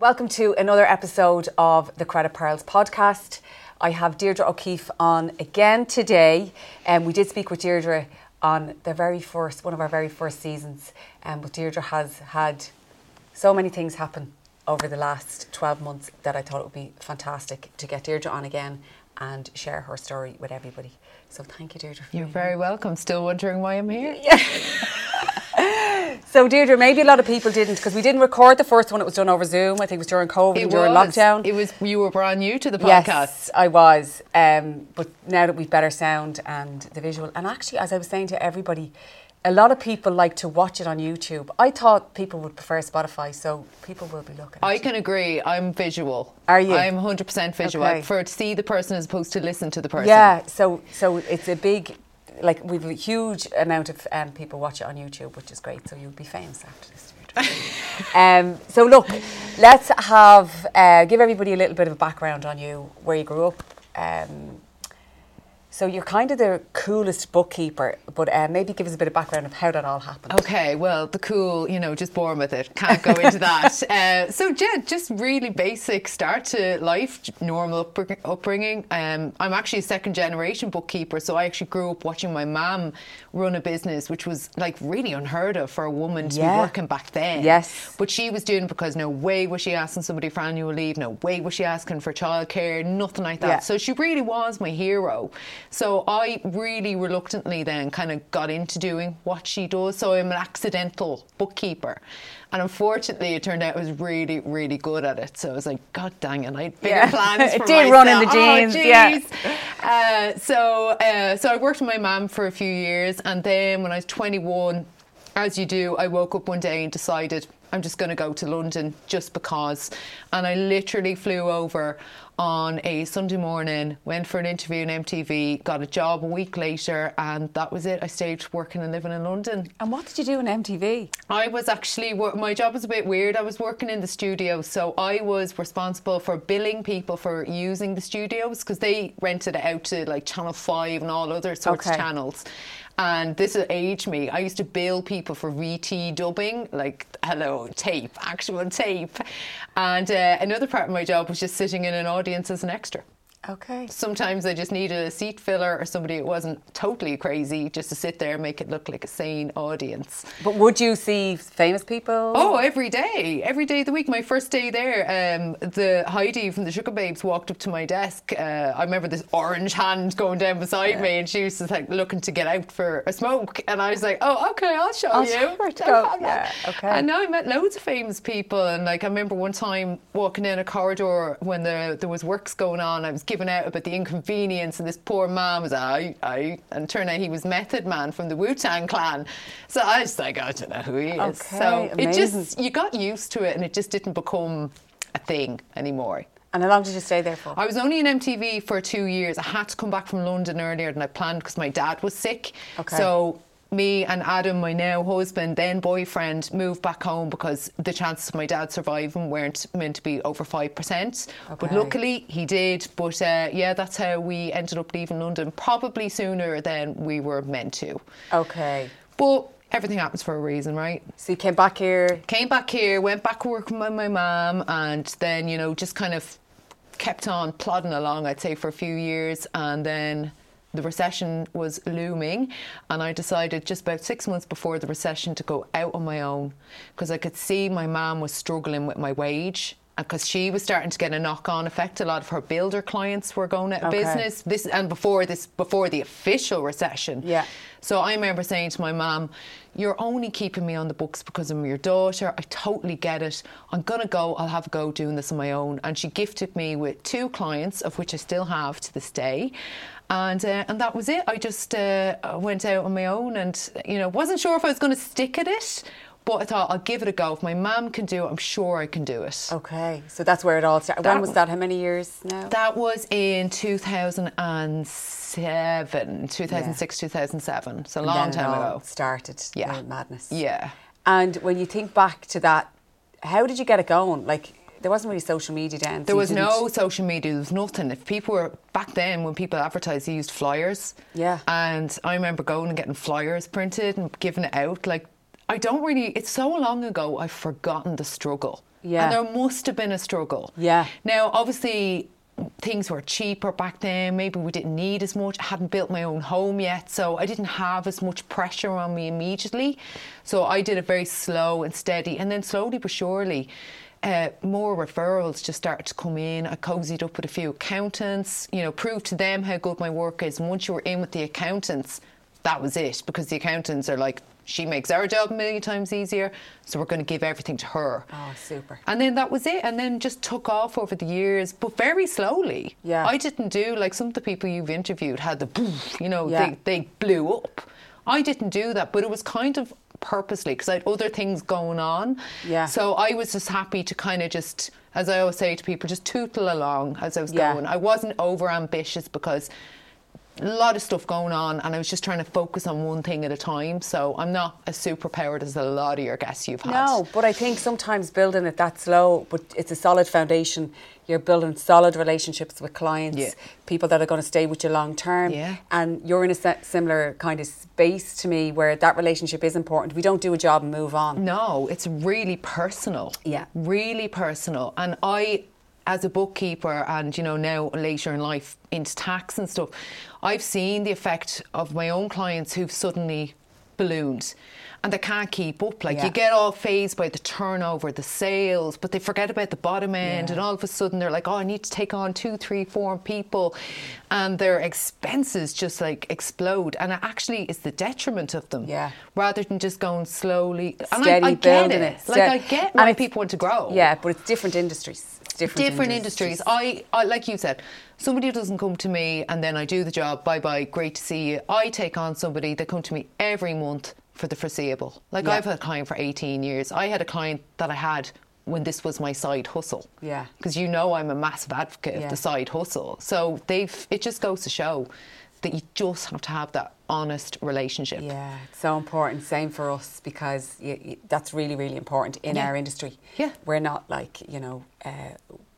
Welcome to another episode of the Credit Pearls podcast. I have Deirdre O'Keefe on again today, and we did speak with Deirdre on the very first, one of our very first seasons. Um, but Deirdre has had so many things happen over the last 12 months that I thought it would be fantastic to get Deirdre on again and share her story with everybody. So thank you, Deirdre. You're very welcome. Still wondering why I'm here? So, Deirdre, maybe a lot of people didn't because we didn't record the first one. It was done over Zoom. I think it was during COVID, It during was. lockdown. It was you were brand new to the podcast. Yes, I was. Um, but now that we've better sound and the visual, and actually, as I was saying to everybody, a lot of people like to watch it on YouTube. I thought people would prefer Spotify, so people will be looking. I can agree. I'm visual. Are you? I'm 100% visual. I prefer to see the person as opposed to listen to the person. Yeah, so so it's a big, like we've a huge amount of um, people watch it on YouTube, which is great. So you'll be famous after this. Um, so look, let's have uh, give everybody a little bit of a background on you, where you grew up. Um, so you're kind of the coolest bookkeeper, but uh, maybe give us a bit of background of how that all happened. Okay, well, the cool, you know, just born with it. Can't go into that. Uh, so, yeah, just really basic start to life, normal upbringing. Um, I'm actually a second generation bookkeeper, so I actually grew up watching my mum run a business, which was like really unheard of for a woman to Yeah. be working back then. Yes. But she was doing it because no way was she asking somebody for annual leave, no way was she asking for childcare, nothing like that. Yeah. So she really was my hero. So I really reluctantly then kind of got into doing what she does. So I'm an accidental bookkeeper. And unfortunately, it turned out I was really, really good at it. So I was like, God dang it, I had bigger Yeah. plans It did run in myself. the Oh, genes, yeah. Uh, so, uh, so I worked with my mum for a few years. And then when I was 21, as you do, I woke up one day and decided I'm just going to go to London just because. And I literally flew over on a Sunday morning, went for an interview in MTV, got a job a week later, and that was it. I stayed working and living in London. And what did you do in MTV? I was actually my job was a bit weird. I was working in the studio, so I was responsible for billing people for using the studios because they rented it out to like Channel Five and all other sorts Okay. of channels. And this will age me. I used to bill people for VT dubbing, like hello tape, actual tape. And uh, another part of my job was just sitting in an audience as an extra. Okay. Sometimes I just needed a seat filler or somebody that wasn't totally crazy just to sit there and make it look like a sane audience. But would you see famous people? Oh, every day, every day of the week. My first day there, um, the Heidi from the Sugababes walked up to my desk. Uh, I remember this orange hand going down beside me, and she was just like looking to get out for a smoke. And I was like, "Oh, okay, I'll show I'll you." show her to go. Yeah, okay. And now I met loads of famous people, and like I remember one time walking in a corridor when the, there was works going on. I was giving out about the inconvenience, and this poor man was I, I, and turned out he was Method Man from the Wu Tang Clan. So I was like, I don't know who he is. Okay, so it just you got used to it, and it just didn't become a thing anymore. And how long did you stay there for? I was only in MTV for two years. I had to come back from London earlier than I planned because my dad was sick. Okay. So me and Adam, my now husband, then boyfriend, moved back home because the chances of my dad surviving weren't meant to be over five percent. But luckily he did. But uh, yeah, that's how we ended up leaving London. Probably sooner than we were meant to. Okay. But everything happens for a reason, right? So you came back here. came back here, went back working with my mum, and then you know just kind of kept on plodding along. I'd say for a few years, and then the recession was looming, and I decided just about six months before the recession to go out on my own because I could see my mum was struggling with my wage. And because she was starting to get a knock-on effect, a lot of her builder clients were going out of Okay. business. This and before this, before the official recession. Yeah. So I remember saying to my mum, You're only keeping me on the books because I'm your daughter. I totally get it. I'm going to go. I'll have a go doing this on my own. And she gifted me with two clients, of which I still have to this day. And, uh, and that was it. I just uh, went out on my own and, you know, wasn't sure if I was going to stick at it. But I thought I'll give it a go. If my mum can do it, I'm sure I can do it. Okay. So that's where it all started. When was that? How many years now? That was in 2007, 2006, 2007. So a long time ago. Started. Yeah. madness. Yeah. And when you think back to that, how did you get it going? Like there wasn't really social media then. There was no social media. There was nothing. If people were back then, when people advertised, they used flyers. Yeah. And I remember going and getting flyers printed and giving it out. Like I don't really. It's so long ago. I've forgotten the struggle. Yeah. And there must have been a struggle. Yeah. Now, obviously, things were cheaper back then. Maybe we didn't need as much. I hadn't built my own home yet, so I didn't have as much pressure on me immediately. So I did it very slow and steady, and then slowly but surely. Uh, more referrals just started to come in. I cozied up with a few accountants, you know, proved to them how good my work is. And once you were in with the accountants, that was it because the accountants are like, she makes our job a million times easier, so we're going to give everything to her. Oh, super. And then that was it, and then just took off over the years, but very slowly. Yeah. I didn't do like some of the people you've interviewed had the, you know, Yeah. they, they blew up. I didn't do that, but it was kind of purposely because I had other things going on. Yeah. So I was just happy to kind of just, as I always say to people, just tootle along as I was Yeah. going. I wasn't over ambitious because a lot of stuff going on and I was just trying to focus on one thing at a time. So I'm not as super powered as a lot of your guests you've had. No, but I think sometimes building it that slow, but it's a solid foundation. You're building solid relationships with clients, Yeah. people that are going to stay with you long term. Yeah. And you're in a similar kind of space to me where that relationship is important. We don't do a job and move on. No, it's really personal. Yeah. Really personal. And I, as a bookkeeper and, you know, now later in life into tax and stuff, I've seen the effect of my own clients who've suddenly ballooned and they can't keep up. Like Yeah. you get all phased by the turnover, the sales, but they forget about the bottom end Yeah. and all of a sudden they're like, oh, I need to take on two, three, four people and their expenses just like explode. And it actually is the detriment of them Yeah. rather than just going slowly. And I, I get it. it. Like I get why people want to grow. Yeah, but it's different industries. Different, Different industries. I, I, like you said, somebody doesn't come to me and then I do the job. Bye bye. Great to see you. I take on somebody that come to me every month for the foreseeable. Like Yeah. I've had a client for 18 years. I had a client that I had when this was my side hustle. Yeah. Because you know I'm a massive advocate Yeah. of the side hustle. So they've. It just goes to show that you just have to have that honest relationship. Yeah, it's so important. Same for us because y y that's really, really important in Yeah. our industry. Yeah. We're not like, you know, uh,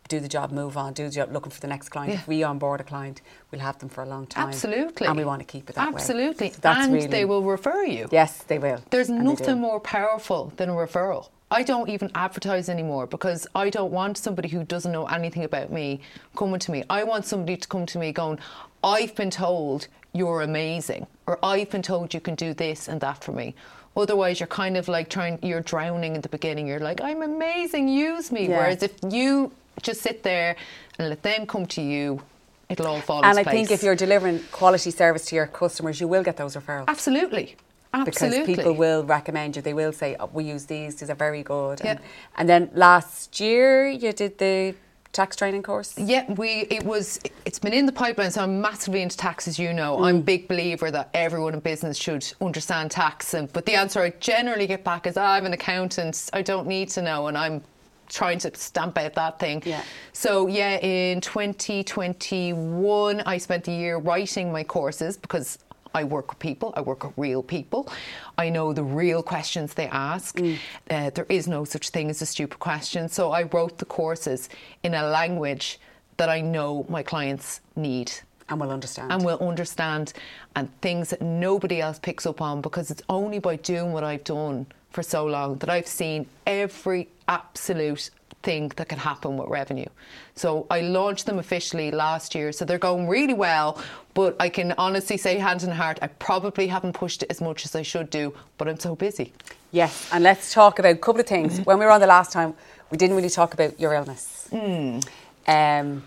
do the job, move on, do the job, looking for the next client. Yeah. If we onboard a client, we'll have them for a long time. Absolutely. And we want to keep it that way. Absolutely. So and really, they will refer you. Yes, they will. There's And nothing more powerful than a referral. I don't even advertise anymore because I don't want somebody who doesn't know anything about me coming to me. I want somebody to come to me going, I've been told you're amazing, or I've been told you can do this and that for me. Otherwise, you're kind of like trying, you're drowning in the beginning. You're like, I'm amazing, use me. Yeah. Whereas if you just sit there and let them come to you, it'll all fall And I think if you're delivering quality service to your customers, you will get those referrals. Absolutely. Absolutely. Because people will recommend you. They will say, oh, we use these, these are very good. And, Yeah. and then last year, you did the tax training course. Yeah, we it was it's been in the pipeline, so I'm massively into tax as you know. I'm a big believer that everyone in business should understand tax and but the answer I generally get back is "Ah, I'm an accountant, I don't need to know and I'm trying to stamp out that thing. Yeah. So yeah, in 2021 I spent the year writing my courses because I work with people. I work with real people. I know the real questions they ask. Uh, there is no such thing as a stupid question. So I wrote the courses in a language that I know my clients need And will understand. and will understand and things that nobody else picks up on because it's only by doing what I've done for so long that I've seen every absolute thing that can happen with revenue. So I launched them officially last year, so they're going really well. But I can honestly say, hand in heart, I probably haven't pushed it as much as I should do, but I'm so busy. Yes, and let's talk about a couple of things. When we were on the last time, we didn't really talk about your illness. Hmm. Um,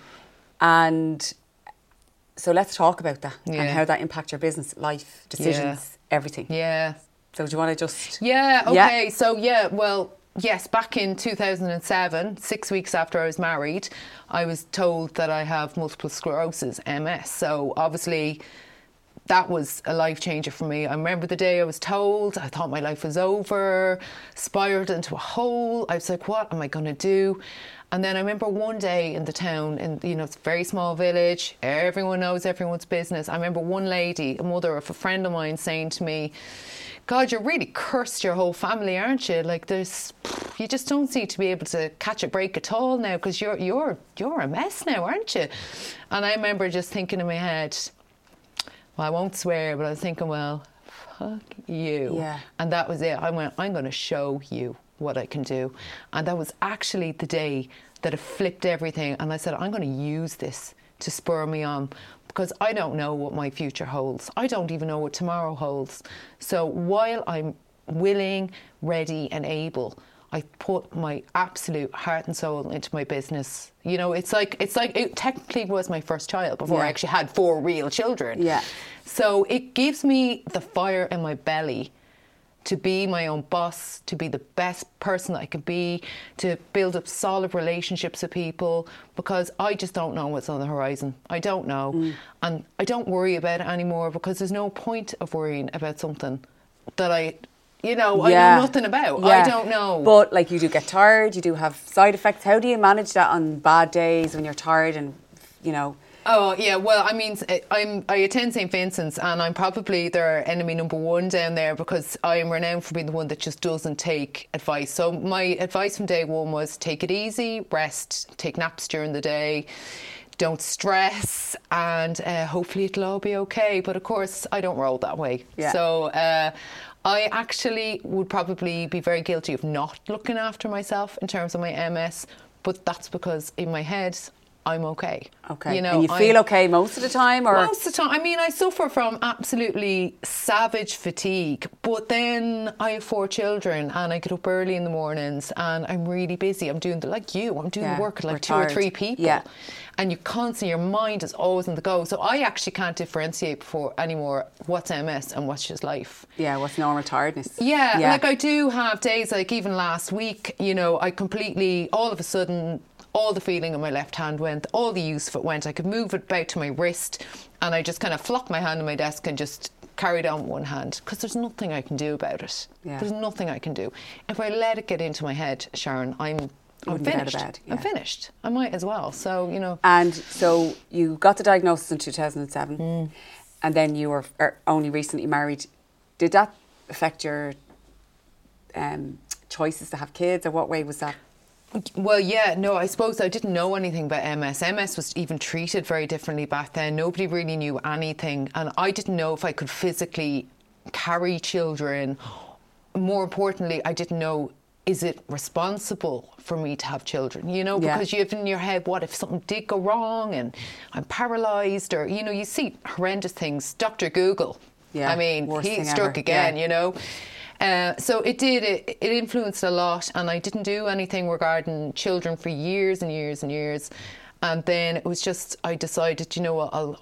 and so let's talk about that and how that impacts your business, life, decisions, everything. Yeah, So do you want to just... Yeah, Yeah. okay. So, yeah, well, yes, back in 2007, six weeks after I was married, I was told that I have multiple sclerosis, MS. So, obviously, that was a life changer for me. I remember the day I was told, I thought my life was over, spiraled into a hole. I was like, what am I going to do? And then I remember one day in the town, in you know, it's a very small village. Everyone knows everyone's business. I remember one lady, a mother of a friend of mine, saying to me, "God, you're really cursed your whole family, aren't you? Like, there's, you just don't seem to be able to catch a break at all now because you're you're you're a mess now, aren't you?" And I remember just thinking in my head, well, I won't swear, but I was thinking, well, fuck you. Yeah. And that was it. I went, I'm going to show you what I can do. And that was actually the day that it flipped everything. And I said, I'm going to use this to spur me on because I don't know what my future holds. I don't even know what tomorrow holds. So while I'm willing, ready, and able, I put my absolute heart and soul into my business. You know, it's like it's like it technically was my first child before I actually had four real children. Yeah. So it gives me the fire in my belly to be my own boss, to be the best person I can be, to build up solid relationships with people because I just don't know what's on the horizon. I don't know. Mm. And I don't worry about it anymore because there's no point of worrying about something that I, you know, I know nothing about. I don't know. But like you do get tired, you do have side effects. How do you manage that on bad days when you're tired and you know? Oh yeah, well, I mean, I'm I attend St Vincent's, and I'm probably their enemy number one down there because I am renowned for being the one that just doesn't take advice. So my advice from day one was take it easy, rest, take naps during the day. Don't stress, and uh, hopefully it'll all be okay. But of course, I don't roll that way. Yeah. So uh, I actually would probably be very guilty of not looking after myself in terms of my MS. But that's because in my head, I'm okay. Okay. You know, and you I- feel okay most of the time, or most of the time, I mean, I suffer from absolutely savage fatigue, but then I have four children and I get up early in the mornings and I'm really busy. I'm doing the, like you, I'm doing Yeah, the work like two or three people. Yeah. And you constantly, your mind is always on the go. So I actually can't differentiate before anymore what's MS and what's just life. yeah, what's normal tiredness? Yeah, like I do have days like even last week, you know, I completely all of a sudden all the feeling in my left hand went, all the use of it went. I could move it about to my wrist and I just kind of flopped my hand on my desk and just carried on with one hand because there's nothing I can do about it. Yeah. There's nothing I can do. If I let it get into my head, Sharon, I'm I'm wouldn't out of finished. bed, I'm finished. I might as well. So, you know, And so you got the diagnosis in 2007, Hmm. and then you were er, only recently married. Did that affect your um, choices to have kids, or what way was that? Well, yeah, no, I suppose I didn't know anything about MS. MS was even treated very differently back then. Nobody really knew anything. And I didn't know if I could physically carry children. More importantly, I didn't know is it responsible for me to have children? You know, Yeah. because you have in your head, what if something did go wrong and I'm paralyzed? Or, you know, you see horrendous things. Dr. Google. Yeah, I mean, he struck ever, again, yeah. you know. Uh, so it did. It, it influenced a lot, and I didn't do anything regarding children for years and years and years. And then it was just I decided, you know what, I'll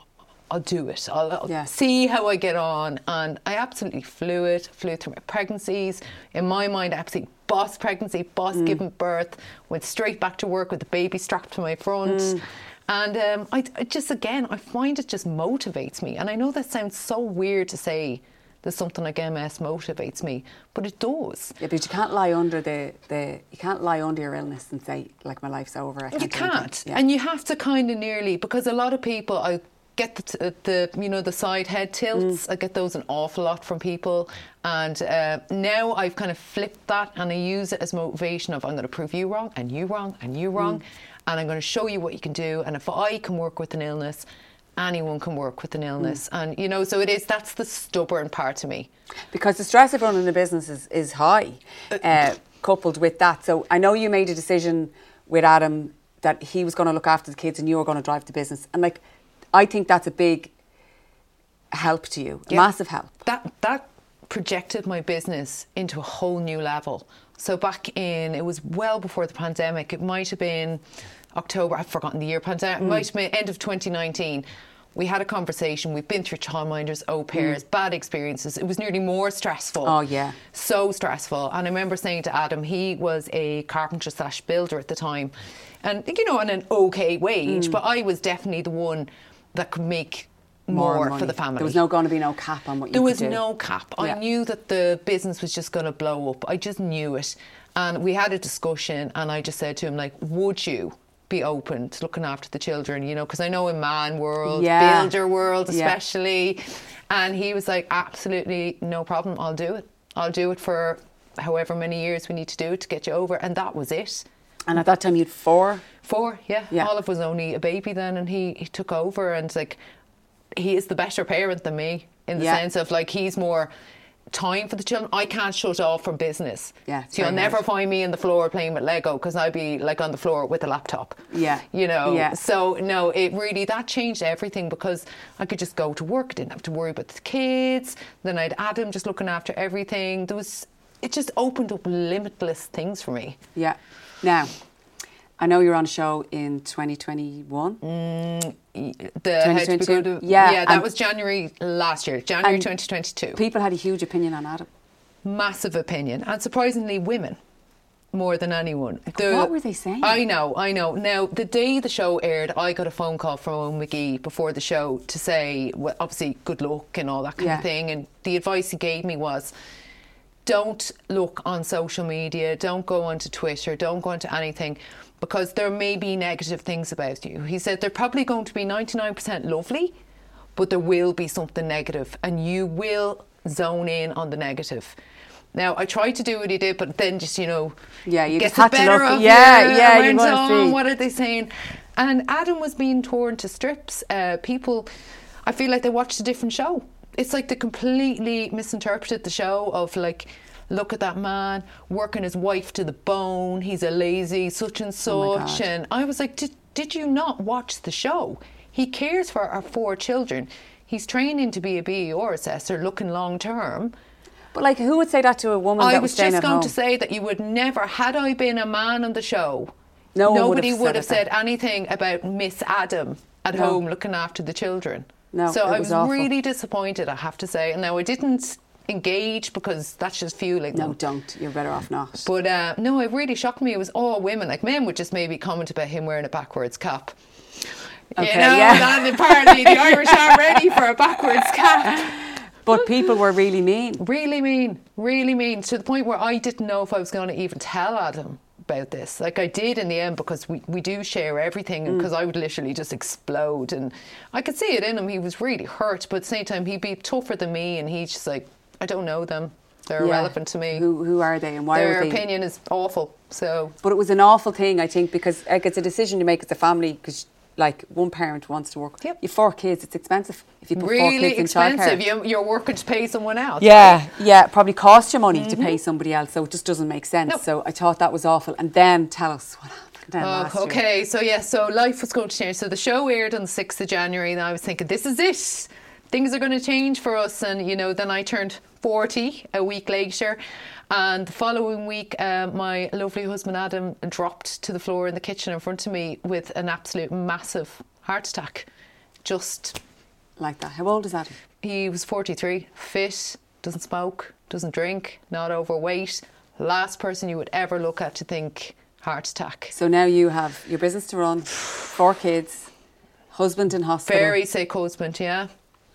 I'll do it. I'll, I'll Yeah. see how I get on, and I absolutely flew it. Flew through my pregnancies. In my mind, absolutely boss pregnancy, boss Mm. giving birth. Went straight back to work with the baby strapped to my front. Mm. And um, I, I just again, I find it just motivates me. And I know that sounds so weird to say that something like MS motivates me, but it does. Yeah, but you can't lie under the, the you can't lie under your illness and say like my life's over. I can't You can't, Yeah. and you have to kind of nearly because a lot of people I get the, the you know the side head tilts. I get those an awful lot from people, and uh, now I've kind of flipped that and I use it as motivation of I'm going to prove you wrong and you wrong and you wrong, and I'm going to show you what you can do. And if I can work with an illness. Anyone can work with an illness, and you know, so it is. That's the stubborn part to me. because the stress of running a business is, is high, uh, coupled with that. So I know you made a decision with Adam that he was going to look after the kids and you were going to drive the business, and like I think that's a big help to you, Yeah. massive help. That that projected my business into a whole new level. So back in it was well before the pandemic. It might have been October. I've forgotten the year. Pandemic. It might have been end of 2019. We had a conversation. We've been through childminders, au hmm. pairs, bad experiences. It was nearly more stressful. Oh, yeah. so stressful. And I remember saying to Adam, he was a carpenter slash builder at the time, and you know, on an okay wage. Hmm. But I was definitely the one that could make more, money. for the family. There was no going to be no cap on what you do. There was do. no cap. Yeah. I knew that the business was just going to blow up. I just knew it. And we had a discussion, and I just said to him, like, would you be open to looking after the children? You know, because I know in man world, Yeah. builder world Yeah. especially. And he was like, absolutely no problem. I'll do it. I'll do it for however many years we need to do it to get you over. And that was it. And at that time, you'd four. Four, yeah. Yeah. Olive was only a baby then, and he, he took over, and like he is the better parent than me in the Yeah. sense of like he's more time for the children. I can't shut off from business. Yeah, So you'll never find me on the floor playing with Lego because I'd be like on the floor with a laptop. Yeah. You know. Yeah. So no, it really that changed everything because I could just go to work, didn't have to worry about the kids. Then I'd Adam just looking after everything. There was it just opened up limitless things for me. Yeah. Now, I know you're on a show in 2021. Mm, the How to 2022? Yeah, yeah, that was January last year, January 2022. People had a huge opinion on Adam. massive opinion, and surprisingly, women more than anyone. The- What were they saying? I know, I know. Now, the day the show aired, I got a phone call from Eoin McGee before the show to say, well, obviously, good luck and all that kind Yeah. of thing. And the advice he gave me was, don't look on social media, don't go onto Twitter, don't go onto anything because there may be negative things about you. He said they're probably going to be 99% lovely, but there will be something negative and you will zone in on the negative. Now, I tried to do what he did, but then just, you know, Yeah, you had the better of yeah, you. yeah, you went on. What are they saying? And Adam was being torn to strips. Uh, people, I feel like they watched a different show. It's like they completely misinterpreted the show of like, look at that man working his wife to the bone. He's a lazy such and Oh such. God. and I was like, did, did you not watch the show? He cares for our four children. He's training to be a BER assessor, looking long term. But like, who would say that to a woman I was was just going home? to say that you would never, had I been a man on the show, No one would nobody have would said have said anything about Miss Adam at No. home looking after the children. No, so I was really disappointed, I have to say. And now I didn't engage because that's just fueling no, them. don't. You're better off not. But uh, no, it really shocked me. It was all women. Like men would just maybe comment about him wearing a backwards cap. Okay, you know, yeah. that apparently the Irish aren't ready for a backwards cap. But people were really mean. Really mean, really mean to the point where I didn't know if I was going to even tell Adam about this. Like I did in the end because we, we do share everything Mm. because I would literally just explode and I could see it in him. He was really hurt, but at the same time he'd be tougher than me and he's just like, I don't know them. They're Yeah. irrelevant to me. Who, who are they and why Their are they? opinion is awful. So But it was an awful thing, I think, because like it's a decision to make as a family. Because like one parent wants to work. Yep. You four kids. It's expensive if you put four really kids in expensive. childcare. You, you're working to pay someone else. Yeah, yeah, it probably cost you money to pay mm-hmm. somebody else, so it just doesn't make sense. Nope. So I thought that was awful. And then tell us what happened then Oh, last year. okay, so yeah, so life was going to change. So the show aired on the 6th of January, and I was thinking, this is it. Things are going to change for us. And, you know, then I turned 40 a week later. And the following week, uh, my lovely husband Adam dropped to the floor in the kitchen in front of me with an absolute massive heart attack. Just, Like that. How old is that? he was 43, fit, doesn't smoke, doesn't drink, not overweight. Last person you would ever look at to think heart attack. So now you have your business to run, four kids, husband in hospital. Very sick husband, yeah.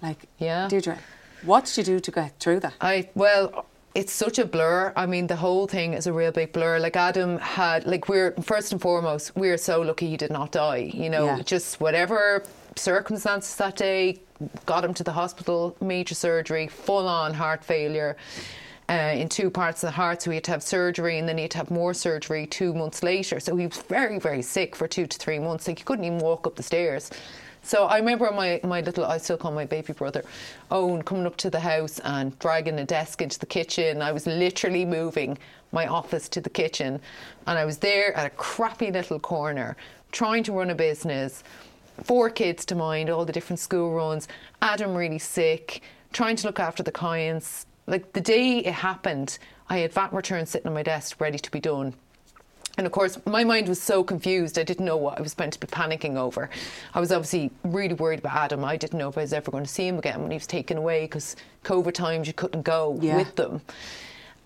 Like, Yeah. Deirdre, what did you do to get through that? I well, it's such a blur. I mean, the whole thing is a real big blur. Like Adam had, like we're first and foremost, we're so lucky he did not die. You know, Yeah. just whatever circumstances that day got him to the hospital, major surgery, full on heart failure. Uh, in two parts of the heart, so he had to have surgery, and then he had to have more surgery two months later. So he was very, very sick for two to three months. Like he couldn't even walk up the stairs. So I remember my, my little, I still call my baby brother, Owen, coming up to the house and dragging a desk into the kitchen. I was literally moving my office to the kitchen. And I was there at a crappy little corner trying to run a business, four kids to mind, all the different school runs, Adam really sick, trying to look after the clients. Like the day it happened, I had VAT returns sitting on my desk ready to be done. And of course, my mind was so confused. I didn't know what I was meant to be panicking over. I was obviously really worried about Adam. I didn't know if I was ever going to see him again when he was taken away because COVID times you couldn't go Yeah. with them.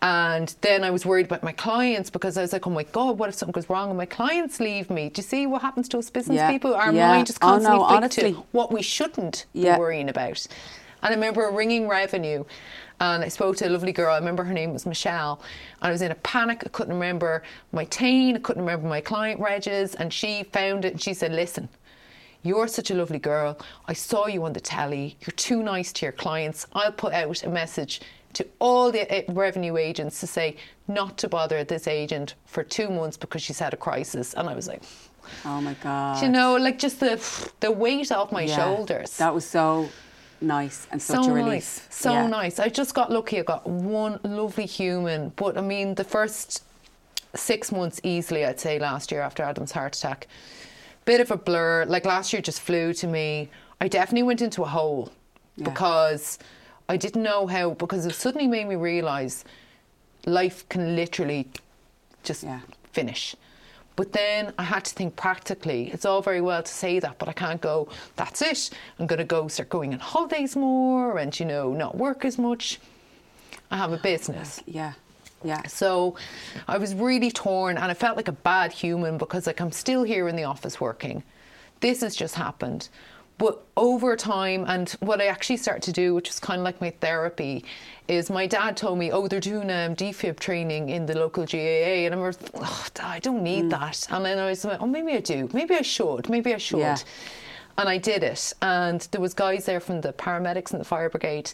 And then I was worried about my clients because I was like, oh my God, what if something goes wrong and my clients leave me? Do you see what happens to us business Yeah. people? Our Yeah. mind just Oh, no, constantly to what we shouldn't be worrying about. And I remember ringing revenue and I spoke to a lovely girl. I remember her name was Michelle. And I was in a panic. I couldn't remember my TAIN. I couldn't remember my client regs. And she found it and she said, listen, you're such a lovely girl. I saw you on the telly. You're too nice to your clients. I'll put out a message to all the uh, revenue agents to say not to bother this agent for two months because she's had a crisis. And I was like, Oh my God. you know, like just the the weight off my Yeah. shoulders. That was so nice and such so a relief. nice, so Yeah. nice. I just got lucky. I got one lovely human, but I mean, the first six months easily, I'd say, last year after Adam's heart attack, bit of a blur. Like last year, just flew to me. I definitely went into a hole Yeah. because I didn't know how. Because it suddenly made me realize life can literally just Yeah. finish. But then I had to think practically. It's all very well to say that, but I can't go, that's it. I'm going to go start going on holidays more and, you know, not work as much. I have a business. Yeah, yeah. So I was really torn and I felt like a bad human because like I'm still here in the office working. This has just happened. But over time, and what I actually started to do, which was kind of like my therapy, is my dad told me, oh, they're doing um, defib training in the local GAA. And I was, oh, Dad, I don't need that. And then I was like, oh, maybe I do. Maybe I should. Maybe I should. Yeah. And I did it. And there was guys there from the paramedics and the fire brigade.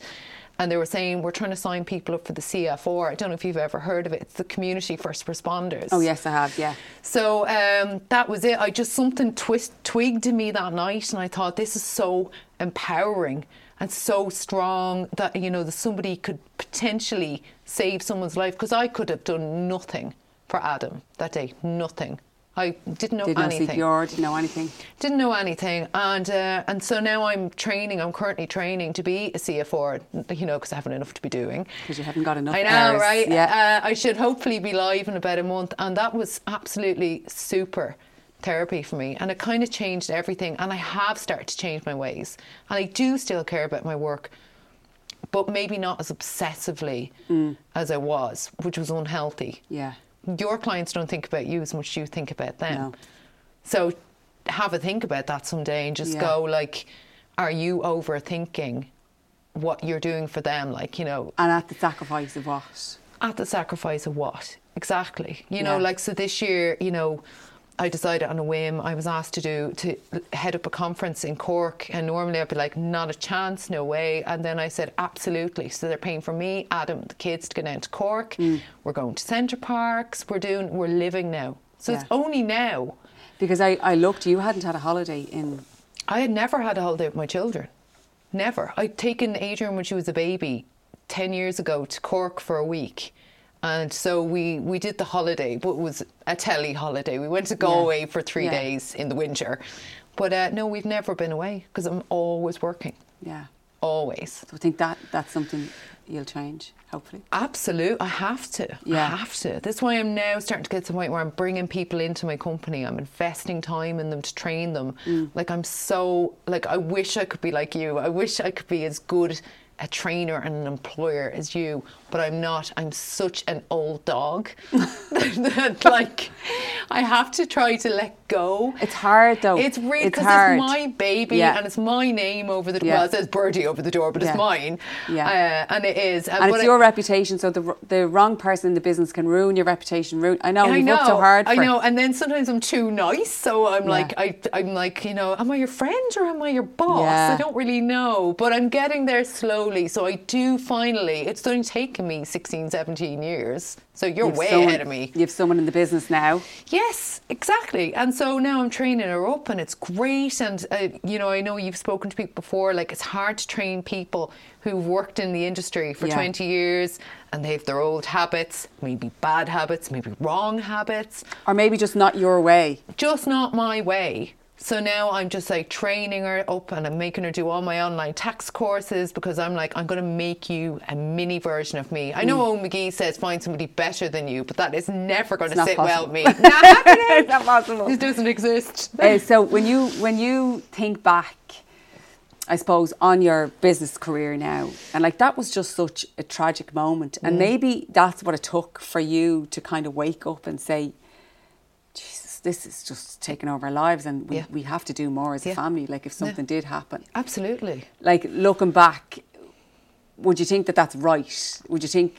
And they were saying, we're trying to sign people up for the CFR. I don't know if you've ever heard of it. It's the Community First Responders. Oh yes, I have. Yeah, So um, that was it. I just something twist twigged in me that night, and I thought this is so empowering and so strong that you know that somebody could potentially save someone's life because I could have done nothing for Adam that day. Nothing. I didn't know did not anything. CPR, didn't know anything. Didn't know anything, and uh, and so now I'm training. I'm currently training to be a CFR. You know, because I haven't enough to be doing. Because you haven't got enough I know, hours. right? Yeah. Uh, I should hopefully be live in about a month, and that was absolutely super therapy for me, and it kind of changed everything. And I have started to change my ways, and I do still care about my work, but maybe not as obsessively Mm. as I was, which was unhealthy. yeah. Your clients don't think about you as much as you think about them. No. So have a think about that someday and just Yeah. go like, are you overthinking what you're doing for them? Like, you know, And at the sacrifice of what? at the sacrifice of what? Exactly. You know, like so this year, you know, I decided on a whim. I was asked to do to head up a conference in Cork, and normally I'd be like, not a chance, no way. And then I said, absolutely. So they're paying for me, Adam, the kids to go down to Cork. Mm. We're going to Center Parcs. We're doing. We're living now. So it's only now. Because I, I looked, you hadn't had a holiday in. I had never had a holiday with my children. Never. I'd taken Adrian when she was a baby 10 years ago to Cork for a week. And so we, we did the holiday, but it was a telly holiday. We went to Galway for three Yeah. days in the winter. But uh, no, we've never been away because I'm always working. Yeah. Always. So I think that that's something you'll change, hopefully. Absolute. I have to. Yeah. I have to. That's why I'm now starting to get to the point where I'm bringing people into my company. I'm investing time in them to train them. Mm. Like I'm so like I wish I could be like you. I wish I could be as good a trainer and an employer as you, but I'm not. I'm such an old dog that like I have to try to let go. It's hard though. It's really because hard. it's my baby Yeah. and it's my name over the door. Yeah. Well, it says Burdy over the door, but Yeah. it's mine. Yeah. Uh, and it is. and but it's I- your reputation, so the the wrong person in the business can ruin your reputation. Ruin. I know I you've know, worked so hard. I know, and then sometimes I'm too nice, so I'm like, I, I'm like, you know, am I your friend or am I your boss? I don't really know, but I'm getting there slowly. So I do finally. It's only taken me 16, 17 years. So you're You've way someone- ahead of me. You have someone in the business now. Yes, exactly. And so now I'm training her up, and it's great. And uh, you know, I know you've spoken to people before. Like it's hard to train people who've worked in the industry for Yeah. 20 years, and they've their old habits, maybe bad habits, maybe wrong habits Or maybe just not your way. just not my way. So now I'm just like training her up and I'm making her do all my online tax courses because I'm like, I'm going to make you a mini version of me. I know Mm. Eoin McGee says find somebody better than you, but that is never going to sit well with me. possible. Not. It's not possible. It doesn't exist. Uh, so when you when you think back, I suppose on your business career now, and like that was just such a tragic moment, Mm. and maybe that's what it took for you to kind of wake up and say, "Jesus, this is just taking over our lives, and we, Yeah. we have to do more as a family." Like if something did happen, Absolutely. like looking back, would you think that that's right? Would you think?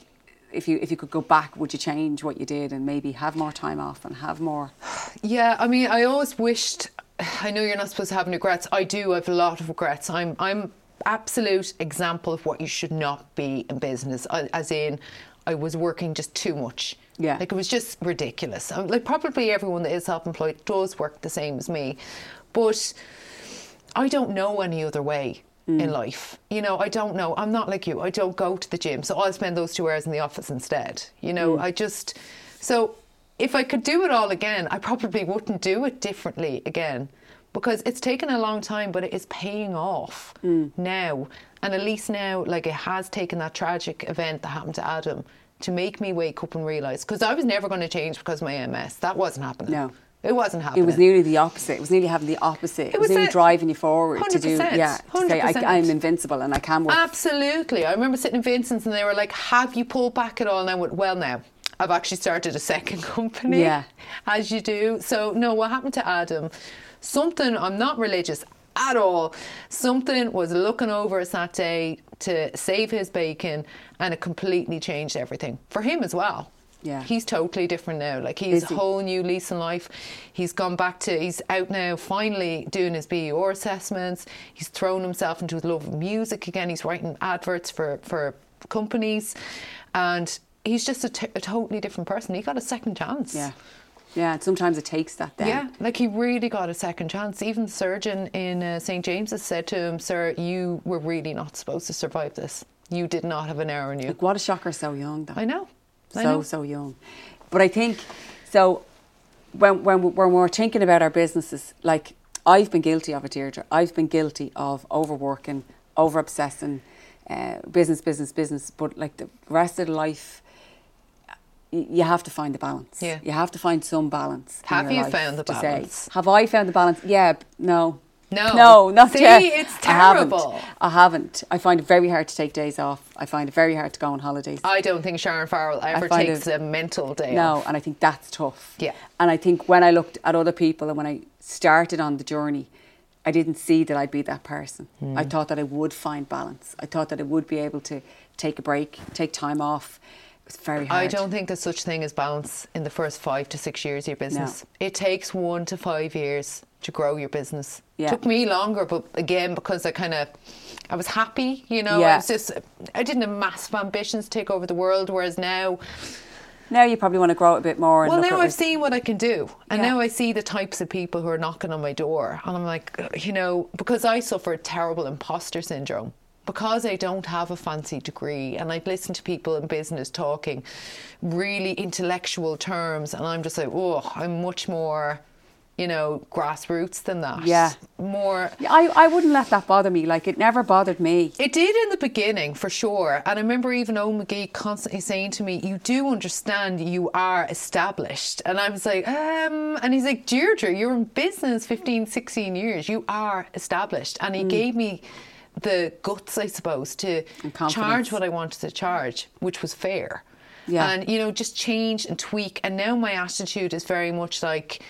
If you if you could go back, would you change what you did and maybe have more time off and have more? Yeah, I mean, I always wished. I know you're not supposed to have regrets. I do. I have a lot of regrets. I'm. I'm absolute example of what you should not be in business. I- As in, I was working just too much. Yeah. Like it was just ridiculous. Um, Like probably everyone that is self-employed does work the same as me, but I don't know any other way. in mm. life. You know, I don't know. I'm not like you. I don't go to the gym, so I'll spend those two hours in the office instead. You know, mm. I just so if I could do it all again, I probably wouldn't do it differently again because it's taken a long time, but it is paying off mm. now. And at least now, like it has taken that tragic event that happened to Adam to make me wake up and realize because I was never going to change because of my MS. That wasn't happening. No. It wasn't happening. It was nearly the opposite. It was nearly having the opposite. It, was, was nearly driving you forward to do, 100%, yeah, to say I, 100%. I'm invincible and I can work. Absolutely. I remember sitting in Vincent's and they were like, Have you pulled back at all? And I went, Well, now, I've actually started a second company. Yeah. As you do. So, no, what happened to Adam? Something, I'm not religious at all. Something was looking over us that day to save his bacon and it completely changed everything for him as well. Yeah. He's totally different now. Like he's he? a whole new lease in life. He's gone back to he's out now finally doing his BER assessments. He's thrown himself into his love of music again. He's writing adverts for for companies and he's just a, t- a totally different person. He got a second chance. Yeah. Yeah, and sometimes it takes that then. Yeah, like he really got a second chance. Even the surgeon in uh, St James's said to him, "Sir, you were really not supposed to survive this. You did not have an hour in you." Like, what a shocker so young, though. I know. I so know. so young. But I think so. When when we- when we're thinking about our businesses, like I've been guilty of it, Deirdre. I've been guilty of overworking, over obsessing, uh, business, business, business. But like the rest of the life, you have to find the balance. Yeah. You have to find some balance. Have you found the balance? have I found the balance? Yeah. No. No. No, not See, yet. it's I haven't. terrible. I haven't. I find it very hard to take days off. I find it very hard to go on holidays. I don't think Sharon Farrell ever takes it- a mental day No, off. and I think that's tough. Yeah. And I think when I looked at other people and when I started on the journey, I didn't see that I'd be that person. Hmm. I thought that I would find balance. I thought that I would be able to take a break, take time off. It was very hard. I don't think there's such thing as balance in the first five to six years of your business. It takes one to five years to grow your business. Yeah. Took me longer, but again because I kind of I was happy, you know. I was just I didn't have massive ambitions to take over the world. Whereas now, Now you probably want to grow it a bit more. And well, now I've seen what I can do, and Yeah. now I see the types of people who are knocking on my door, and I'm like, uh, you know, because I suffer terrible imposter syndrome. Because I don't have a fancy degree, and I'd listen to people in business talking really intellectual terms, and I'm just like, oh, I'm much more, you know, grassroots than that. Yeah. More. I, I wouldn't let that bother me. Like it never bothered me. It did in the beginning, for sure. And I remember even Eoin McGee constantly saying to me, You do understand you are established. And I was like, um, and he's like, Deirdre, you're in business 15, 16 years. You are established. And he gave me the guts, I suppose, to charge what I wanted to charge, which was fair. Yeah. And, you know, just change and tweak. And now my attitude is very much like,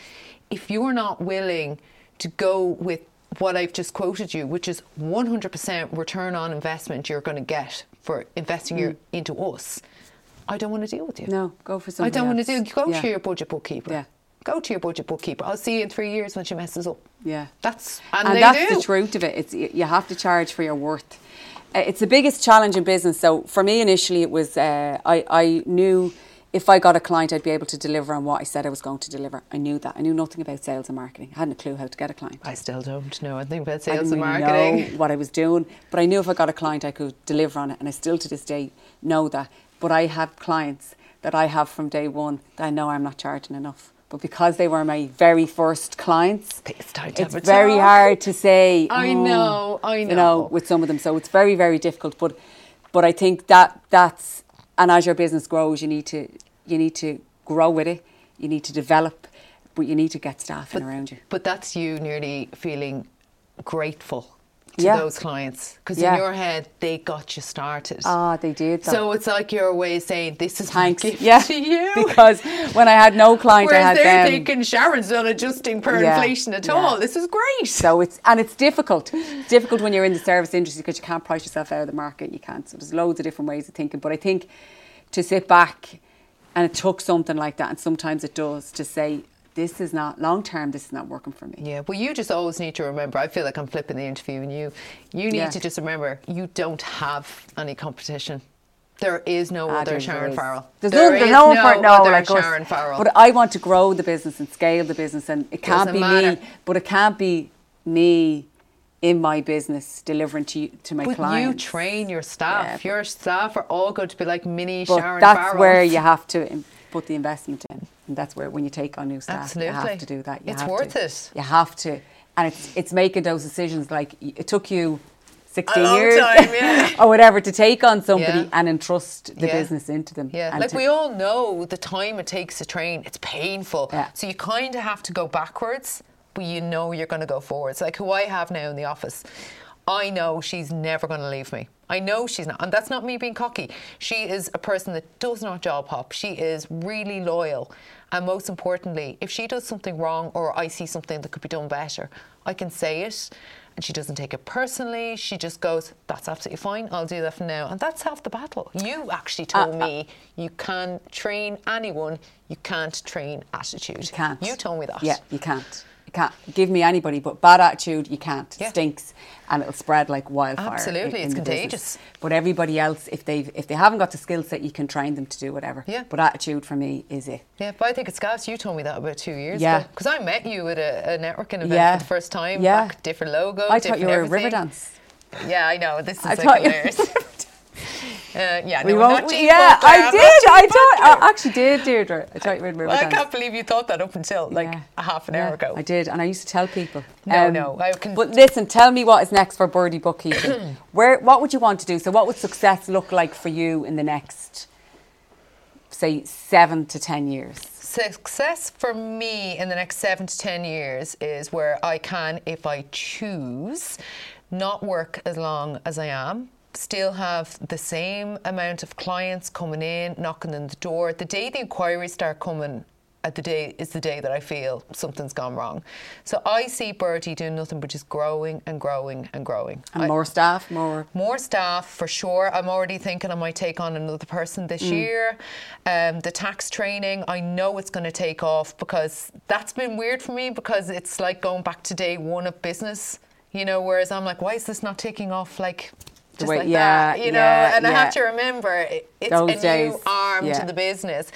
if you're not willing to go with what I've just quoted you, which is 100% return on investment you're going to get for investing your, into us, I don't want to deal with you. Mm. No, go for something. I don't want to do. Go Yeah. to your budget bookkeeper. Yeah. Go to your budget bookkeeper. I'll see you in three years when she messes up. Yeah. That's and, and that's do. the truth of it. It's you have to charge for your worth. Uh, It's the biggest challenge in business. So for me initially, it was uh, I I knew if I got a client, I'd be able to deliver on what I said I was going to deliver. I knew that. I knew nothing about sales and marketing. I hadn't a clue how to get a client. I still don't know anything about I sales and marketing. know what I was doing, but I knew if I got a client, I could deliver on it, and I still to this day know that. But I have clients that I have from day one that I know I'm not charging enough. But because they were my very first clients, It's it's very hard to say. I "Oh," know, I know. You know, with some of them, so it's very, very difficult. But, but I think that that's and as your business grows, you need to you need to grow with it. You need to develop, but you need to get staff in around you. But that's you nearly feeling grateful to Yeah. those clients because Yeah. in your head they got you started. Ah, they did. so it's like your way of saying this is thanks. yeah, to you. because when I had no client, I Whereas had they're them. thinking Sharon's not adjusting per Yeah, inflation at all. This is great. So it's and it's difficult. It's difficult when you're in the service industry because you can't price yourself out of the market. You can't. So there's loads of different ways of thinking. But I think to sit back and it took something like that, and sometimes it does to say this is not long term. This is not working for me. Yeah, well, you just always need to remember. I feel like I'm flipping the interview, and you, you need Yeah. to just remember you don't have any competition. There is no Ah, other Sharon is. Farrell. There's There no, there's no one. No, other like us. Sharon Farrell. But I want to grow the business and scale the business, and it can't Doesn't be matter. me. But it can't be me in my business, delivering to you, to my But clients. you train your staff. Yeah, your staff are all going to be like mini But Sharon that's Farrell. where you have to put the investment in, and that's where when you take on new staff, you have to do that. You It's worth to. it. You have to, and it's it's making those decisions. Like it took you. 16 years time, yeah. or whatever to take on somebody Yeah. and entrust the Yeah. business into them. Yeah, like we all know the time it takes to train, it's painful. Yeah. So you kind of have to go backwards, but you know you're going to go forwards. Like who I have now in the office, I know she's never going to leave me. I know she's not. And that's not me being cocky. She is a person that does not job hop. She is really loyal. And most importantly, if she does something wrong or I see something that could be done better, I can say it. And she doesn't take it personally. She just goes, that's absolutely fine. I'll do that from now. And that's half the battle. You actually told Uh, uh, me you can't train anyone, you can't train attitude. You can't. You told me that. Yeah, you can't. Can't give me anybody, but bad attitude, you can't. Yeah. Stinks, and it'll spread like wildfire. Absolutely, in- in it's contagious. business. But everybody else, if they if they haven't got the skill set, you can train them to do whatever. Yeah. But attitude for me is it. Yeah, but I think it's gas. You told me that about two years Yeah. ago. Because I met you at a, a networking event Yeah. for the first time. Yeah. Back, different logo. I thought you were everything. a Riverdance. Yeah, I know. This is I like hilarious. uh, yeah, We no, won't. yeah, I did. I thought. I actually did, Deirdre. I thought you were in Well, I can't believe you thought that up until like Yeah. a half an Yeah, hour ago. I did, and I used to tell people. Um, No, no, I can- But listen, tell me what is next for Burdy Bookkeeping. Where, what would you want to do? So, what would success look like for you in the next, say, seven to ten years? Success for me in the next seven to ten years is where I can, if I choose, not work as long as I am. Still have the same amount of clients coming in, knocking on the door. The day the inquiries start coming, at the day is the day that I feel something's gone wrong. So I see Burdy doing nothing but just growing and growing and growing. And I- more staff, more. more staff for sure. I'm already thinking I might take on another person this year. Um, the tax training, I know it's going to take off because that's been weird for me because it's like going back to day one of business, you know. Whereas I'm like, why is this not taking off like? Just way- like yeah, that, you know, yeah, and I have to remember it, it's Those a days, new arm yeah. to the business.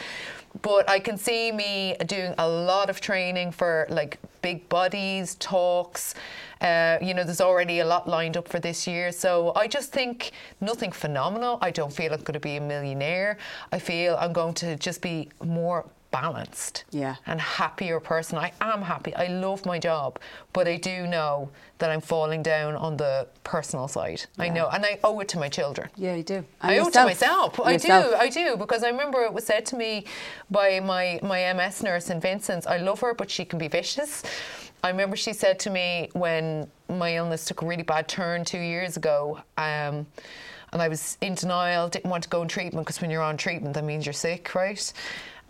But I can see me doing a lot of training for like big bodies, talks. Uh, you know, there's already a lot lined up for this year. So I just think nothing phenomenal. I don't feel I'm going to be a millionaire. I feel I'm going to just be more balanced Yeah. and happier person. I am happy. I love my job, but I do know that I'm falling down on the personal side. I know, and I owe it to my children. Yeah, you do. And I owe it to yourself. myself. I do. I do because I remember it was said to me by my my MS nurse in Vincent's. I love her, but she can be vicious. I remember she said to me when my illness took a really bad turn two years ago. Um, and I was in denial, didn't want to go on treatment because when you're on treatment, that means you're sick, right?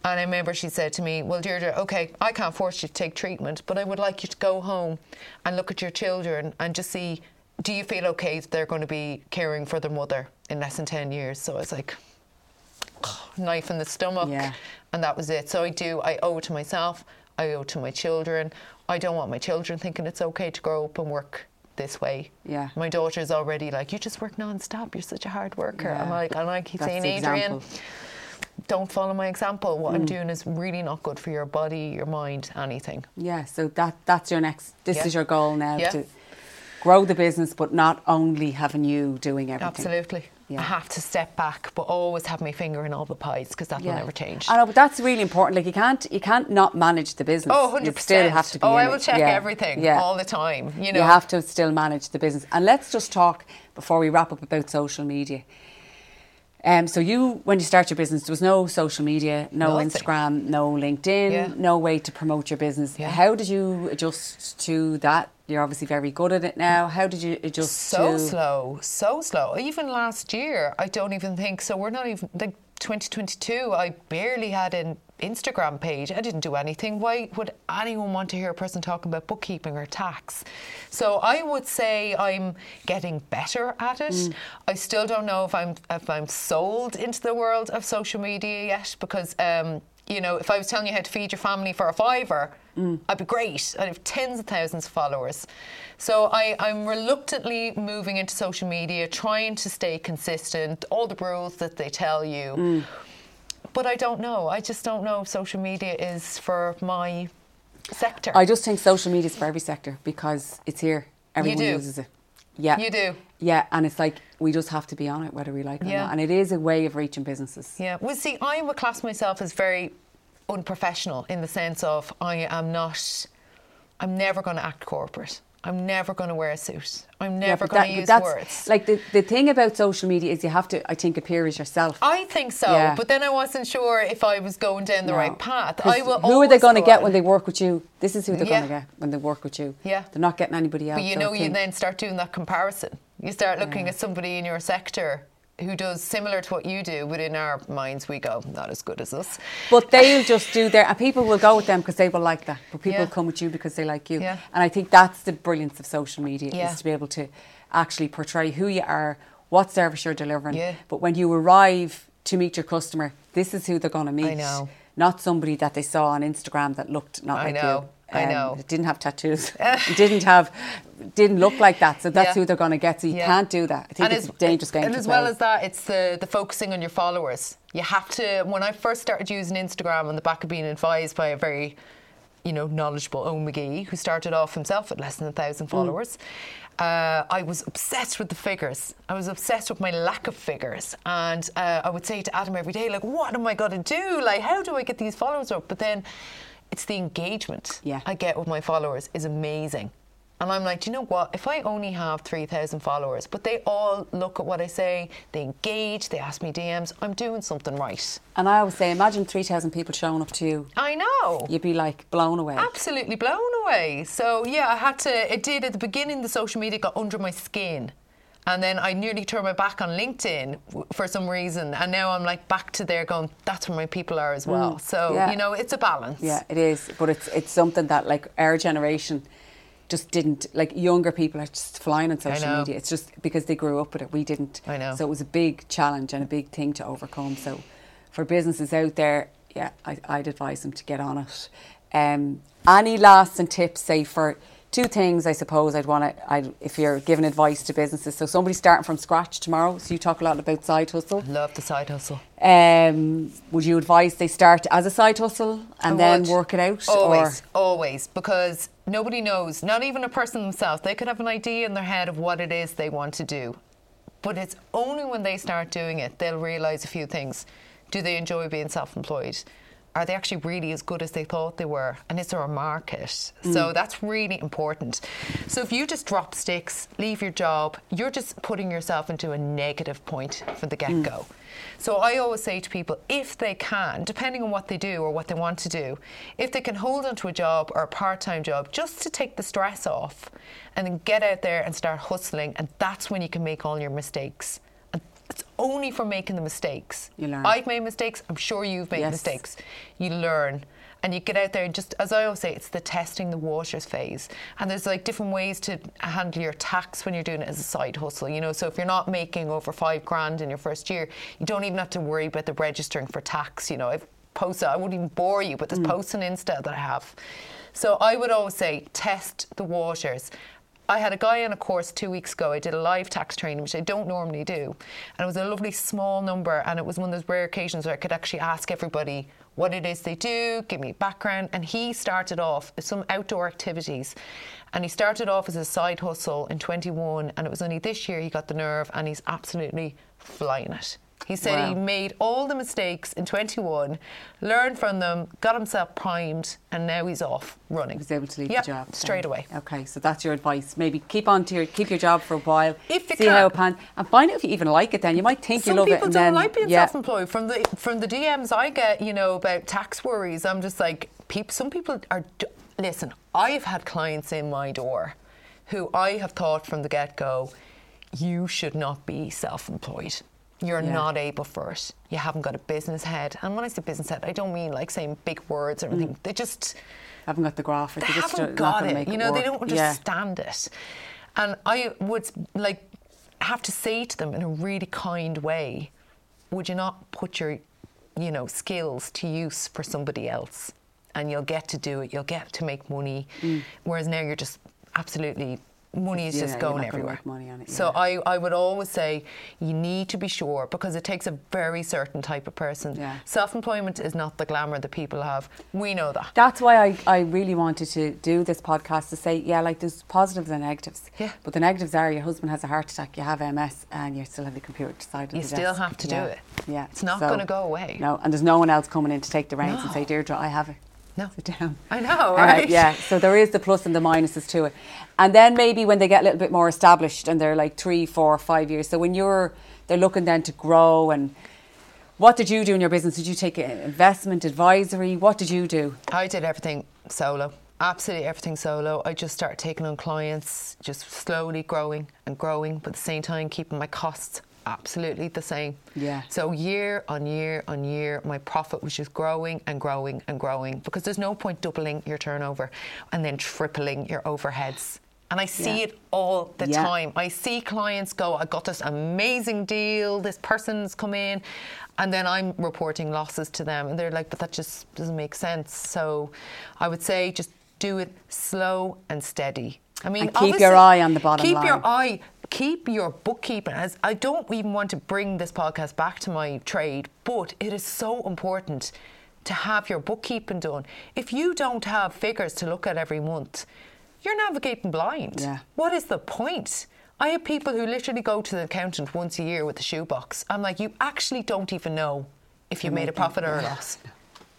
And I remember she said to me, Well, Deirdre, okay, I can't force you to take treatment, but I would like you to go home and look at your children and just see do you feel okay that they're going to be caring for their mother in less than 10 years? So I was like, knife in the stomach. Yeah. And that was it. So I do, I owe it to myself, I owe it to my children. I don't want my children thinking it's okay to grow up and work this way. Yeah. My daughter's already like, you just work non-stop, you're such a hard worker. I'm Yeah. like, and I keep That's saying, Adrian, example. Don't follow my example. What I'm Mm. doing is really not good for your body, your mind, anything. Yeah, so that that's your next. This Yeah. is your goal now Yeah. to grow the business, but not only having you doing everything. Absolutely. Yeah. I have to step back, but always have my finger in all the pies because that will never change. I know, but that's really important. Like you can't you can't not manage the business. Oh, 100%. You still have to be. oh, I will it. check Yeah. everything Yeah. all the time. You know, You have to still manage the business. And let's just talk before we wrap up about social media. Um, so you, when you start your business, there was no social media, no Nothing. Instagram, no LinkedIn, Yeah. no way to promote your business. Yeah. How did you adjust to that? You're obviously very good at it now. How did you adjust so to slow, so slow. Even last year, I don't even think so. We're not even like 2022. I barely had an Instagram page. I didn't do anything. Why would anyone want to hear a person talking about bookkeeping or tax? So I would say I'm getting better at it. Mm. I still don't know if I'm if I'm sold into the world of social media yet because. Um, you know, if I was telling you how to feed your family for a fiver, Mm. I'd be great. I'd have tens of thousands of followers. So I, I'm reluctantly moving into social media, trying to stay consistent, all the rules that they tell you. Mm. But I don't know. I just don't know if social media is for my sector. I just think social media is for every sector because it's here. Everyone uses it. Yeah. You do. Yeah, and it's like we just have to be on it whether we like it or not. And it is a way of reaching businesses. Yeah. Well, see, I would class myself as very unprofessional in the sense of I am not. I'm never going to act corporate. I'm never going to wear a suit. I'm never but going to use words. Like the, the thing about social media is you have to, I think, appear as yourself. I think so, Yeah. but then I wasn't sure if I was going down the No. right path. I will. who are they going to get when they work with you? This is who they're Yeah. going to get when they work with you. Yeah. They're not getting anybody else. But you know, you then start doing that comparison. You start looking at somebody in your sector who does similar to what you do, but in our minds we go, not as good as us. But they'll just do their, and people will go with them because they will like that. But people Yeah. come with you because they like you. Yeah. And I think that's the brilliance of social media Yeah. is to be able to actually portray who you are, what service you're delivering. But when you arrive to meet your customer, this is who they're going to meet. know. Not somebody that they saw on Instagram that looked not I like know, you. I um, know. Didn't have tattoos. didn't have, didn't look like that. So that's Yeah. who they're going to get. So you Yeah. can't do that. I think it's as- a dangerous game And as play. well as that, it's the, the focusing on your followers. You have to. When I first started using Instagram on the back of being advised by a very, you know, knowledgeable Eoin McGee, who started off himself at less than a Mm. thousand followers. Uh, I was obsessed with the figures. I was obsessed with my lack of figures, and uh, I would say to Adam every day, like, "What am I going to do? Like, how do I get these followers up?" But then, it's the engagement Yeah. I get with my followers is amazing. And I'm like, do you know what? If I only have 3,000 followers, but they all look at what I say, they engage, they ask me DMs, I'm doing something right. and I always say, imagine 3,000 people showing up to you. I know. You'd be like blown away. Absolutely blown away. So, yeah, I had to, it did at the beginning, the social media got under my skin. And then I nearly turned my back on LinkedIn for some reason. And now I'm like back to there going, that's where my people are as well. so, Mm. yeah. you know, it's a balance. Yeah, it is. But it's it's something that like our generation just didn't like younger people are just flying on social media. It's just because they grew up with it. We didn't. I know. So it was a big challenge and a big thing to overcome. So for businesses out there, yeah, I, I'd advise them to get on it. Um, any last and tips, say for two things, I suppose I'd want to. I'd, if you're giving advice to businesses, so somebody starting from scratch tomorrow. So you talk a lot about side hustle. Love the side hustle. Um, would you advise they start as a side hustle and I then would. work it out? Always, Or always, because nobody knows, not even a person themselves. They could have an idea in their head of what it is they want to do. But it's only when they start doing it they'll realise a few things. Do they enjoy being self employed? Are they actually really as good as they thought they were? And is there a market? So mm. that's really important. So if you just drop sticks, leave your job, you're just putting yourself into a negative point from the mm. get go. So I always say to people, if they can, depending on what they do or what they want to do, if they can hold onto a job or a part time job just to take the stress off and then get out there and start hustling, and that's when you can make all your mistakes. Only from making the mistakes. You learn. I've made mistakes, I'm sure you've made Yes. mistakes. You learn. And you get out there and just, as I always say, it's the testing the waters phase. And there's like different ways to handle your tax when you're doing it as a side hustle. You know, so if you're not making over five grand in your first year, you don't even have to worry about the registering for tax. You know, I've posted, I wouldn't even bore you, but there's mm. posts on Insta that I have. So I would always say test the waters. I had a guy on a course two weeks ago. I did a live tax training, which I don't normally do. And it was a lovely small number. And it was one of those rare occasions where I could actually ask everybody what it is they do, give me background. And he started off with some outdoor activities. And he started off as a side hustle in 21. And it was only this year he got the nerve and he's absolutely flying it. He said he made all the mistakes in 21, learned from them, got himself primed, and now he's off running. he was able to leave Yep, the job straight then. away. Okay, so that's your advice. Maybe keep on to your keep your job for a while. If you see how can. it pans, and find out if you even like it. Then you might think Some you love people it, and don't then like being yeah, self-employed. From the from the DMs I get, you know, about tax worries, I'm just like, peop, some people are. Listen, I've had clients in my door who I have thought from the get-go, you should not be self-employed. You're Yeah. not able for it. You haven't got a business head. And when I say business head, I don't mean like saying big words or anything. They just haven't got the graph. they They just haven't got it. make You know, they don't Yeah. understand it. And I would like have to say to them in a really kind way, would you not put your, you know, skills to use for somebody else? And you'll get to do it. You'll get to make money. Mm. Whereas now you're just absolutely money is Yeah, just going everywhere. make money on it, So yeah. I, I would always say you need to be sure because it takes a very certain type of person. Yeah. Self employment is not the glamour that people have. We know that. That's why I, I really wanted to do this podcast to say, yeah, like there's positives and negatives. Yeah. But the negatives are your husband has a heart attack, you have MS, and you still have the computer side of You the still desk. have to do it. Yeah. It's not gonna go away. No, and there's no one else coming in to take the reins and say, Deirdre, I have it. No. Sit down. I know, Uh, right? yeah, so there is the plus and the minuses to it. And then maybe when they get a little bit more established and they're like three, four, five years. So when you're, they're looking then to grow and what did you do in your business? Did you take an investment advisory? What did you do? I did everything solo. Absolutely everything solo. I just started taking on clients, just slowly growing and growing, but at the same time keeping my costs absolutely the same. Yeah. So year on year on year, my profit was just growing and growing and growing because there's no point doubling your turnover and then tripling your overheads. And I see Yeah. it all the Yeah. time. I see clients go, I got this amazing deal, this person's come in, and then I'm reporting losses to them. And they're like, but that just doesn't make sense. So I would say just do it slow and steady. I mean, And keep your eye on the bottom line. keep your eye, keep your bookkeeping. As I don't even want to bring this podcast back to my trade, but it is so important to have your bookkeeping done. If you don't have figures to look at every month, you're navigating blind. Yeah. What is the point? I have people who literally go to the accountant once a year with a shoebox. I'm like, you actually don't even know if you made a profit or a loss.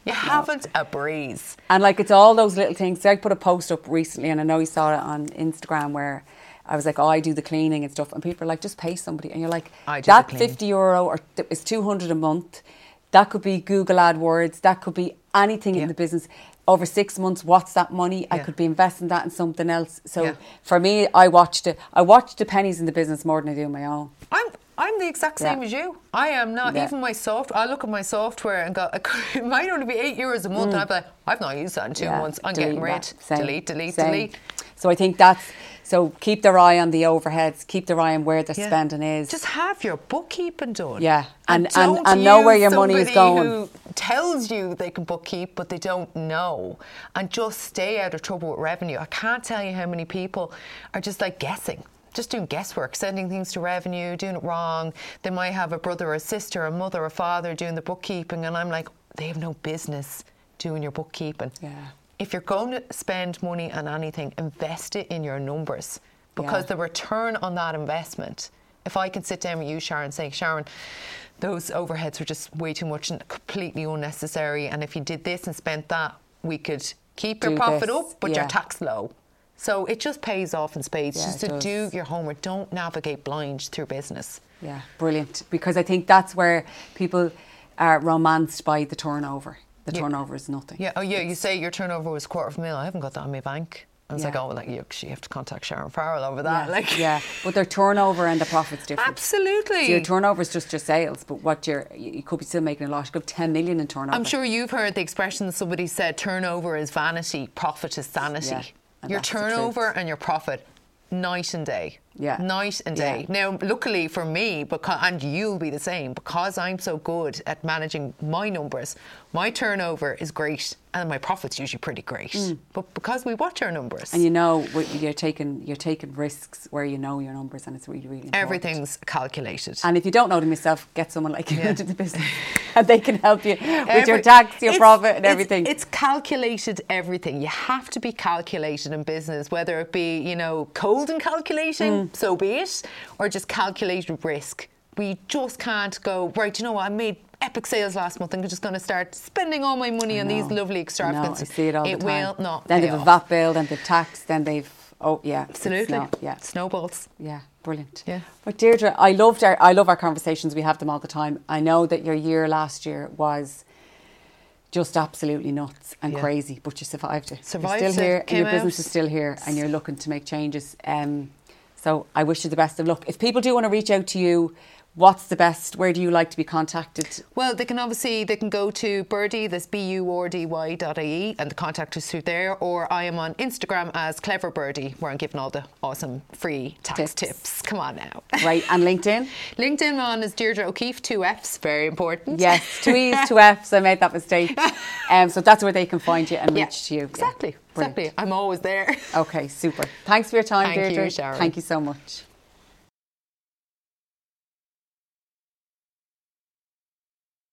You haven't a breeze. And like it's all those little things. I put a post up recently, and I know you saw it on Instagram where I was like, "Oh, I do the cleaning and stuff," and people are like, "Just pay somebody," and you're like, I do "That fifty euro or th- is two hundred a month. That could be Google AdWords. That could be anything Yeah. in the business." Over six months, what's that money? I could be investing that in something else. So Yeah. for me, I watched it. I watched the pennies in the business more than I do my own. I'm I'm the exact same Yeah. as you. I am not Yeah. even my soft. I look at my software and go, it might only be eight euros a month, and I'm like, I've not used that in two Mm. Yeah, months. I'm delete getting rid. Delete, delete, same. delete. So I think that's so keep their eye on the overheads, keep their eye on where the Yeah. spending is. Just have your bookkeeping done. Yeah, and- and- don't and know where your money is going. Who tells you they can bookkeep, but they don't know, and just stay out of trouble with revenue. I can't tell you how many people are just like guessing. Just doing guesswork, sending things to revenue, doing it wrong. They might have a brother or a sister, a mother or father doing the bookkeeping, and I'm like, they have no business doing your bookkeeping. Yeah. If you're going to spend money on anything, invest it in your numbers because Yeah. the return on that investment, if I can sit down with you, Sharon, and say, Sharon, those overheads were just way too much and completely unnecessary. And if you did this and spent that, we could keep your profit this, up, but yeah. your tax low. So it just pays off in spades Yeah, just to does. do your homework. Don't navigate blind through business. Yeah, brilliant. Because I think that's where people are romanced by the turnover. The Yeah. turnover is nothing. Yeah. Oh, yeah. You say your turnover was quarter of a mil. I haven't got that in my bank. I was like, Yeah. oh, like you actually have to contact Sharon Farrell over Yeah, that. Like, yeah, but their turnover and the profit's different. absolutely. So your turnover is just your sales, but what you're, you you could be still making a loss. You could have 10 million in turnover. I'm sure you've heard the expression that somebody said turnover is vanity, profit is sanity. Yeah, your that's the truth. turnover and your profit, night and day. Yeah. Night and Yeah. day. Now, luckily for me, because, and you'll be the same, because I'm so good at managing my numbers, my turnover is great and my profit's usually pretty great. But because we watch our numbers, Mm. And you know you're taking you're taking risks where you know your numbers, and it's really really important. everything's calculated. And if you don't know them yourself, get someone like you Yeah. into the business, and they can help you with your tax, your profit, and it's- everything. It's, calculated everything. You have to be calculated in business, whether it be, you know, cold and calculating, Mm. So be it, or just calculated risk. We just can't go, right, you know what, I made epic sales last month. I'm just going to start spending all my money I on these lovely extravagances. I see it all it the time. will not Then they've a. VAT bill, then they've tax, then they've oh yeah, Absolutely. not- yeah, Snowballs. yeah, brilliant. Yeah. But Deirdre, I loved our I love our conversations. We have them all the time. I know that your year last year was just absolutely nuts and Yeah. crazy, but you survived it. Survived you're still it, here, and your business out. is still here, and you're looking to make changes. Um, so I wish you the best of luck. If people do want to reach out to you, what's the best? Where do you like to be contacted? Well, they can obviously they can go to Burdy, that's b u r d y dot ie, and the contact us through there. Or I am on Instagram as Clever Birdie, where I'm giving all the awesome free tax Tips. tips. Come on now. Right, and LinkedIn? LinkedIn on is Deirdre O'Keeffe, two Fs, very important. Yes, two E's, two F's. I made that mistake. Um, so that's where they can find you and Yeah, reach to you. Exactly, brilliant. exactly. I'm always there. Okay, super. Thanks for your time, Thank you, Deirdre. Sharon. Thank you so much.